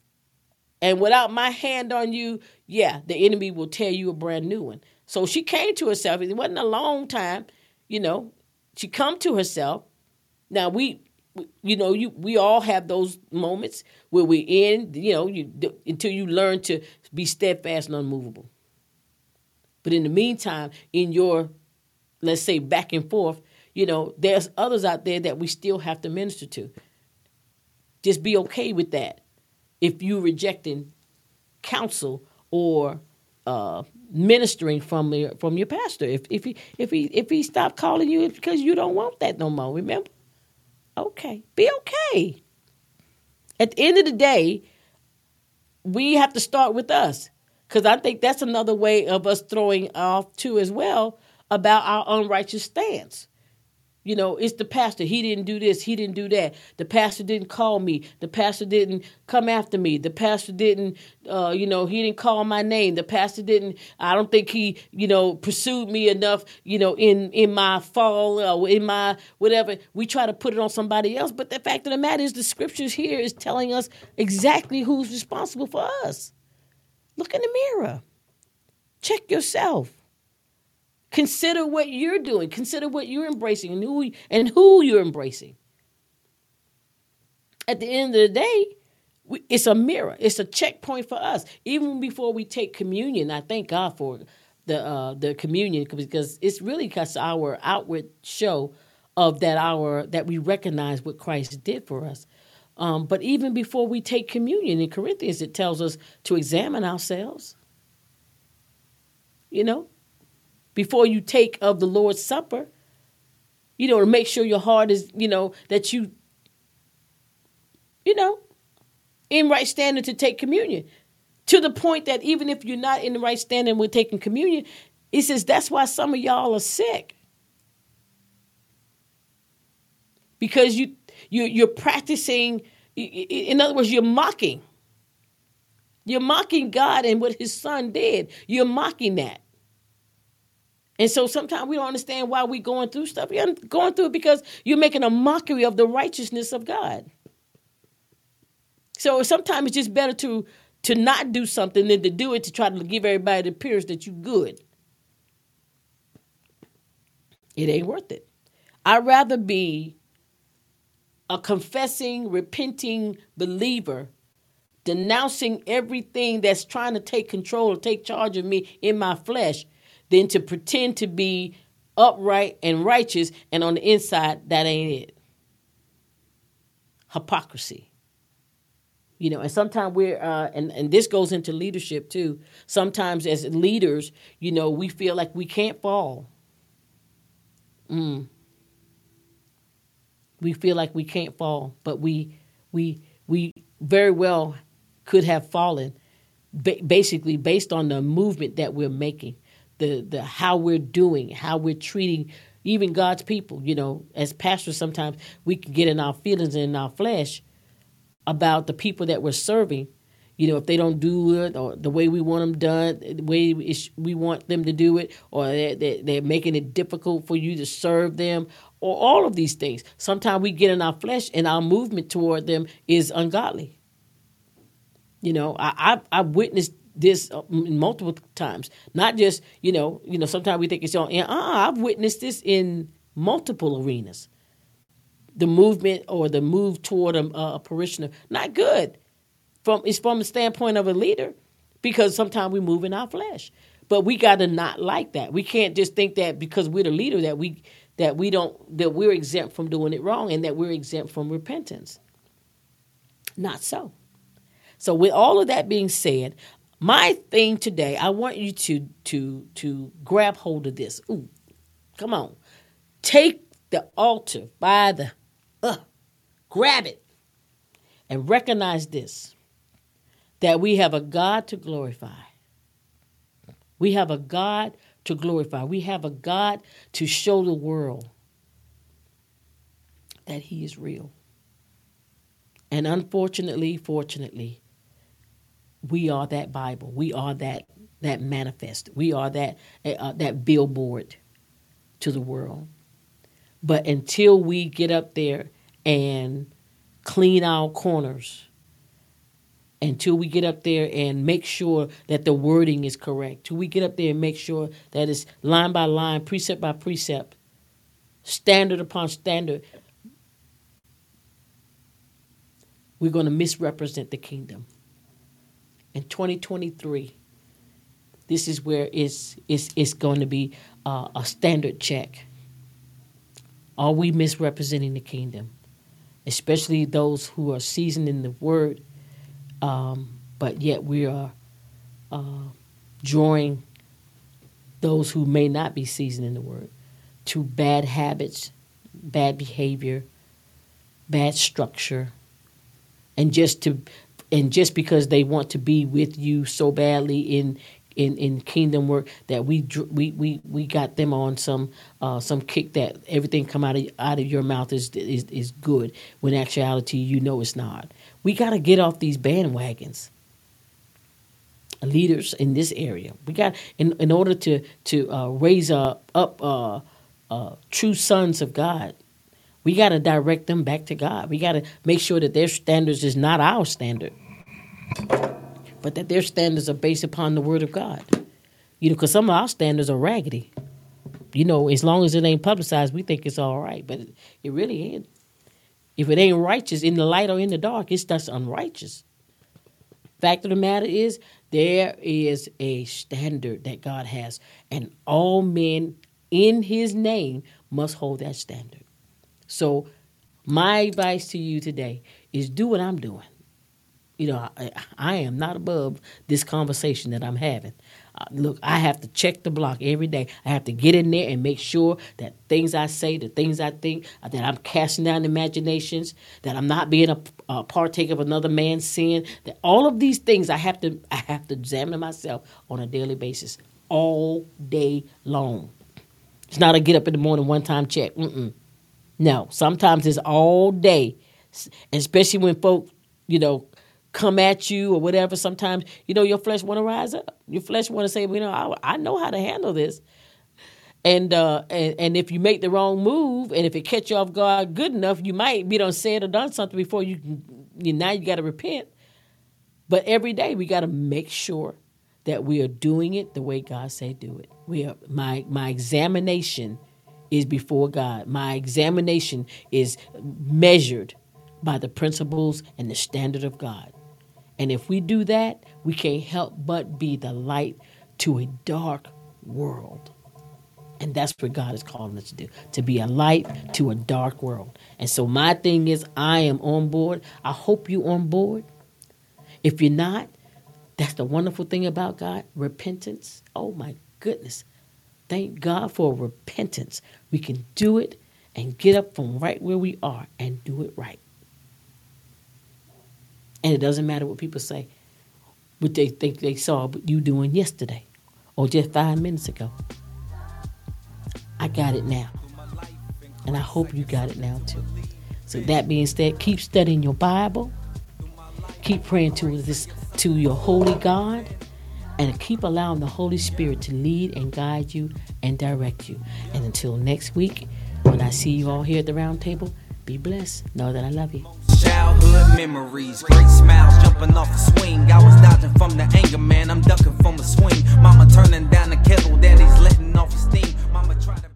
And without my hand on you, yeah, the enemy will tear you a brand new one. So she came to herself. It wasn't a long time, you know. She come to herself. Now we, you know, you we all have those moments where we're in, you know, you until you learn to be steadfast and unmovable. But in the meantime, in your, let's say, back and forth, you know, there's others out there that we still have to minister to. Just be okay with that. If you're rejecting counsel or uh, ministering from your from your pastor, if if he if he if he stopped calling you, it's because you don't want that no more. Remember? Okay, be okay. At the end of the day, we have to start with us because I think that's another way of us throwing off too as well about our unrighteous stance. You know, it's the pastor. He didn't do this. He didn't do that. The pastor didn't call me. The pastor didn't come after me. The pastor didn't, uh, you know, he didn't call my name. The pastor didn't. I don't think he, you know, pursued me enough. You know, in in my fall or in my whatever. We try to put it on somebody else. But the fact of the matter is, the scriptures here is telling us exactly who's responsible for us. Look in the mirror. Check yourself. Consider what you're doing. Consider what you're embracing and who and who you're embracing. At the end of the day, it's a mirror. It's a checkpoint for us. Even before we take communion, I thank God for the uh, the communion because it's really because our outward show of that our that we recognize what Christ did for us. Um, but even before we take communion in Corinthians, it tells us to examine ourselves. You know, before you take of the Lord's Supper, you know, to make sure your heart is, you know, that you, you know, in right standing to take communion. To the point that even if you're not in the right standing with taking communion, he says that's why some of y'all are sick. Because you, you you're practicing, in other words, you're mocking. You're mocking God and what his son did. You're mocking that. And so sometimes we don't understand why we're going through stuff. You're going through it because you're making a mockery of the righteousness of God. So sometimes it's just better to to not do something than to do it to try to give everybody the appearance that you're good. It ain't worth it. I'd rather be a confessing, repenting believer, denouncing everything that's trying to take control or take charge of me in my flesh than to pretend to be upright and righteous, and on the inside, that ain't it. Hypocrisy. You know, and sometimes we're, uh, and and this goes into leadership too. Sometimes as leaders, you know, we feel like we can't fall. Mm. We feel like we can't fall, but we we we very well could have fallen, ba- basically based on the movement that we're making, the the how we're doing, how we're treating even God's people. You know, as pastors, sometimes we can get in our feelings and in our flesh about the people that we're serving. You know, if they don't do it or the way we want them done, the way we want them to do it, or they're, they're making it difficult for you to serve them, or all of these things. Sometimes we get in our flesh and our movement toward them is ungodly. You know, I, I've, I've witnessed this uh, multiple times. Not just you know, you know. Sometimes we think it's on. Uh, I've witnessed this in multiple arenas. The movement or the move toward a, a parishioner, not good. From it's from the standpoint of a leader, because sometimes we move in our flesh. But we got to not like that. We can't just think that because we're the leader that we that we don't that we're exempt from doing it wrong and that we're exempt from repentance. Not so. So with all of that being said, my thing today, I want you to to to grab hold of this. Ooh, come on. Take the altar by the uh, grab it and recognize this that we have a God to glorify. We have a God to glorify. We have a God to show the world that He is real. And unfortunately, fortunately, we are that Bible. We are that that manifest. We are that uh, that billboard to the world. But until we get up there and clean our corners, until we get up there and make sure that the wording is correct, till we get up there and make sure that it's line by line, precept by precept, standard upon standard, we're going to misrepresent the kingdom in 2023, this is where it's, it's, it's going to be uh, a standard check. Are we misrepresenting the kingdom? Especially those who are seasoned in the word, um, but yet we are uh, drawing those who may not be seasoned in the word to bad habits, bad behavior, bad structure, and just to and just because they want to be with you so badly in in, in kingdom work that we we we we got them on some uh, some kick that everything come out of out of your mouth is is is good when actuality you know it's not. We got to get off these bandwagons. Leaders in this area, we got in in order to to uh, raise uh, up uh, true sons of God. We got to direct them back to God. We got to make sure that their standards is not our standard but that their standards are based upon the Word of God. You know, because some of our standards are raggedy. You know, as long as it ain't publicized, we think it's all right, but it, really ain't. If it ain't righteous in the light or in the dark, it's just unrighteous. Fact of the matter is, there is a standard that God has, and all men in His name must hold that standard. So, my advice to you today is do what I'm doing you know, I, I, am not above this conversation that I'm having. Uh, look, I have to check the block every day. I have to get in there and make sure that things I say, the things I think, uh, that I'm casting down imaginations, that I'm not being a, a partake of another man's sin. That all of these things I have to, I have to examine myself on a daily basis, all day long. It's not a get up in the morning one time check. Mm-mm. No, sometimes it's all day, especially when folks, you know, come at you or whatever, sometimes you know your flesh want to rise up. Your flesh want to say, well, you know, I, I, know how to handle this. And, uh, and and if you make the wrong move, and if it catch you off guard good enough, you might be done said or done something before you, you now you got to repent. But every day we got to make sure that we are doing it the way God say do it. We are my my examination is before God. My examination is measured by the principles and the standard of God. And if we do that, we can't help but be the light to a dark world. And that's what God is calling us to do to be a light to a dark world. And so, my thing is, I am on board. I hope you're on board. If you're not, that's the wonderful thing about God repentance. Oh my goodness. Thank God for repentance. We can do it and get up from right where we are and do it right. And it doesn't matter what people say, what they think they saw you doing yesterday or just five minutes ago. I got it now. And I hope you got it now too. So that being said, keep studying your Bible. Keep praying to this to your holy God and keep allowing the Holy Spirit to lead and guide you and direct you. And until next week, when I see you all here at the round table, be blessed. Know that I love you.
Childhood memories, great smiles jumping off a swing. I was dodging from the anger, man. I'm ducking from the swing. Mama turning down the kettle, daddy's letting off steam. Mama try to